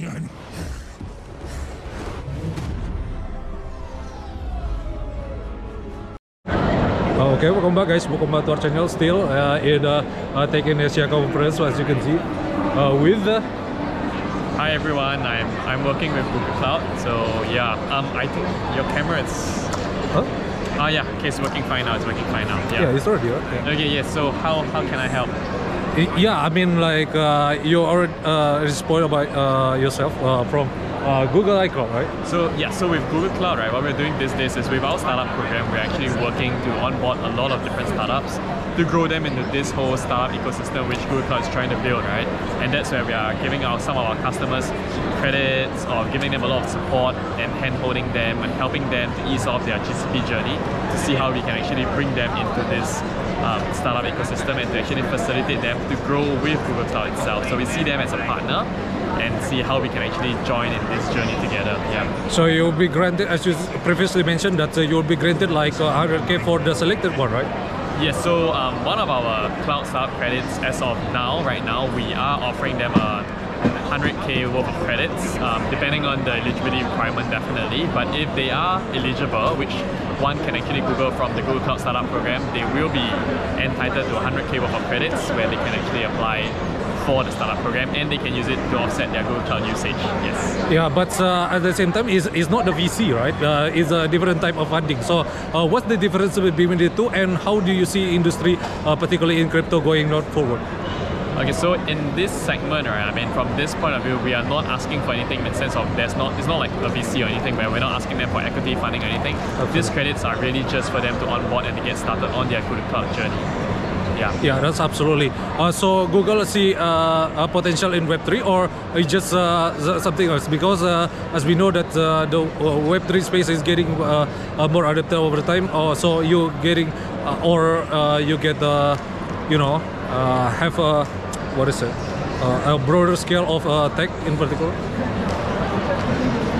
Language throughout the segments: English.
Okay, welcome back guys, welcome back to our channel still uh, in uh, uh, in Asia conference as you can see uh, with uh, Hi everyone, I'm I'm working with Google Cloud. So yeah, um, I think your camera is. huh? Oh yeah, okay, it's working fine now. It's working fine now. yeah. Yeah. it's already right? yeah. Okay, yeah, So how how can I help? Yeah, I mean like uh, you already uh, spoiled about uh, yourself uh, from uh, Google iCloud, right? So yeah, so with Google Cloud, right, what we're doing these days is with our startup program, we're actually working to onboard a lot of different startups to grow them into this whole startup ecosystem which Google Cloud is trying to build, right? And that's where we are giving our some of our customers credits or giving them a lot of support and hand holding them and helping them to ease off their GCP journey to see how we can actually bring them into this um, startup ecosystem and to actually facilitate them to grow with Google Cloud itself. So we see them as a partner and see how we can actually join in this journey together. Yeah. So you'll be granted, as you previously mentioned, that uh, you'll be granted like uh, 100k for the selected one, right? Yes, so um, one of our cloud startup credits as of now, right now, we are offering them a 100k worth of credits, um, depending on the eligibility requirement, definitely. But if they are eligible, which one can actually Google from the Google Cloud Startup Program, they will be entitled to 100k worth of credits where they can actually apply for the startup program and they can use it to offset their Google Cloud usage. Yes. Yeah, but uh, at the same time, is is not the VC, right? Uh, it's a different type of funding. So, uh, what's the difference between the two, and how do you see industry, uh, particularly in crypto, going forward? Okay, so in this segment, right, I mean, from this point of view, we are not asking for anything in the sense of there's not, it's not like a VC or anything where we're not asking them for equity funding or anything. These credits are really just for them to onboard and to get started on their Google Cloud journey. Yeah. Yeah, that's absolutely. Uh, so Google see uh, a potential in Web three, or it's just uh, something else? Because uh, as we know that uh, the uh, Web three space is getting more adapted over time. Uh, so you getting, uh, or uh, you get, uh, you know, uh, have a what is it? Uh, a broader scale of uh, tech in particular.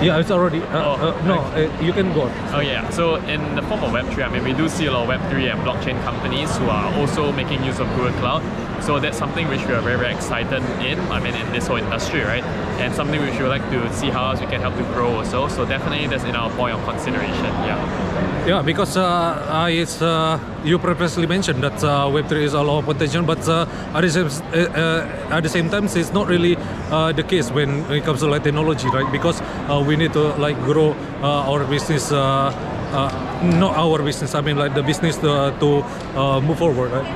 Yeah, it's already. Uh, Oh, uh, no, uh, you can go. on. Oh yeah, so in the form of Web3, I mean, we do see a lot of Web3 and blockchain companies who are also making use of Google Cloud. So that's something which we are very, very excited in, I mean, in this whole industry, right? And something which we would like to see how else we can help to grow also. So definitely that's in our point of consideration, yeah. Yeah, because uh, it's, uh, you previously mentioned that uh, Web3 is a lot of potential, but uh, at, the same, uh, uh, at the same time, it's not really uh, the case when it comes to like technology, right? Because uh, we need to like grow uh, our business, uh, uh, not our business. I mean like the business to, to uh, move forward, right?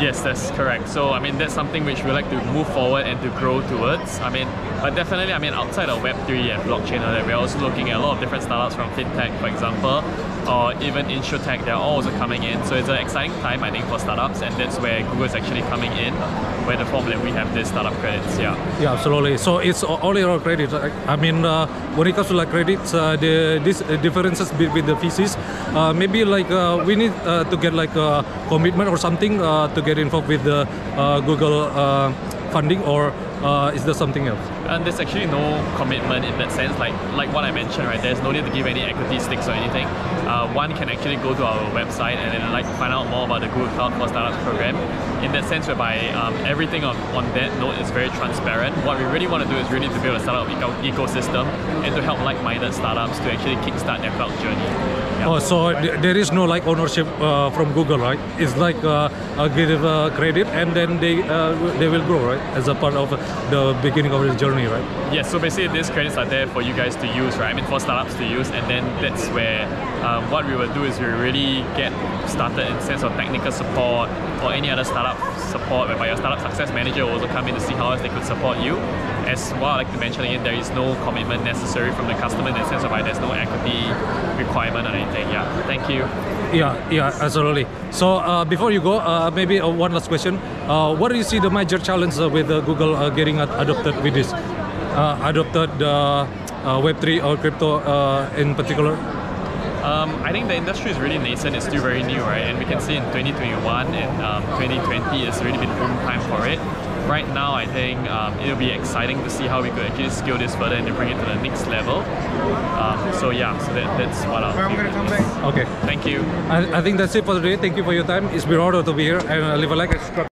Yes, that's correct. So I mean that's something which we like to move forward and to grow towards. I mean, but definitely, I mean outside of Web three and blockchain, and we're also looking at a lot of different startups from fintech, for example, or even insurtech. They're also coming in. So it's an exciting time, I think, for startups, and that's where Google is actually coming in, where the form that we have this startup credits. Yeah. Yeah, absolutely. So it's all around credit. I mean, uh, when it comes to like credits, uh, the this uh, differences between the VCs, uh, maybe like uh, we need uh, to get like a commitment or something to get involved with the Google funding, or uh, is there something else? And there's actually no commitment in that sense. Like like what I mentioned, right? There's no need to give any equity stakes or anything. Uh, one can actually go to our website and then like find out more about the Google Cloud for Startups program. In that sense, whereby um, everything on, on that note is very transparent. What we really want to do is really to build a startup eco- ecosystem and to help like-minded startups to actually kickstart their cloud journey. Oh, so th- there is no like ownership uh, from Google, right? It's like uh, a give uh, credit, and then they uh, they will grow, right? As a part of the beginning of the journey, right? Yes, so basically these credits are there for you guys to use, right? I mean, for startups to use, and then that's where um, what we will do is we really get started in sense of technical support or any other startup support, whereby your startup success manager will also come in to see how else they could support you. As what I like to mention again, there is no commitment necessary from the customer in the sense of like, there's no equity requirement or anything. Yeah, thank you. Yeah, yeah, absolutely. So uh, before you go, uh, maybe uh, one last question. Uh, what do you see the major challenge with uh, Google uh, getting ad- adopted with this? Adopted uh, uh, Web3 or crypto in particular? Um, I think the industry is really nascent. It's still very new, right? And we can see in 2021 and um, 2020 it's really been boom time for it. Right now, I think um, it'll be exciting to see how we could actually scale this further and to bring it to the next level. Um, so yeah, so that, that's what I'll. I'm gonna come back. Okay. Thank you. I, I think that's it for today. Thank you for your time. It's been an honor to be here and uh, leave a like and subscribe.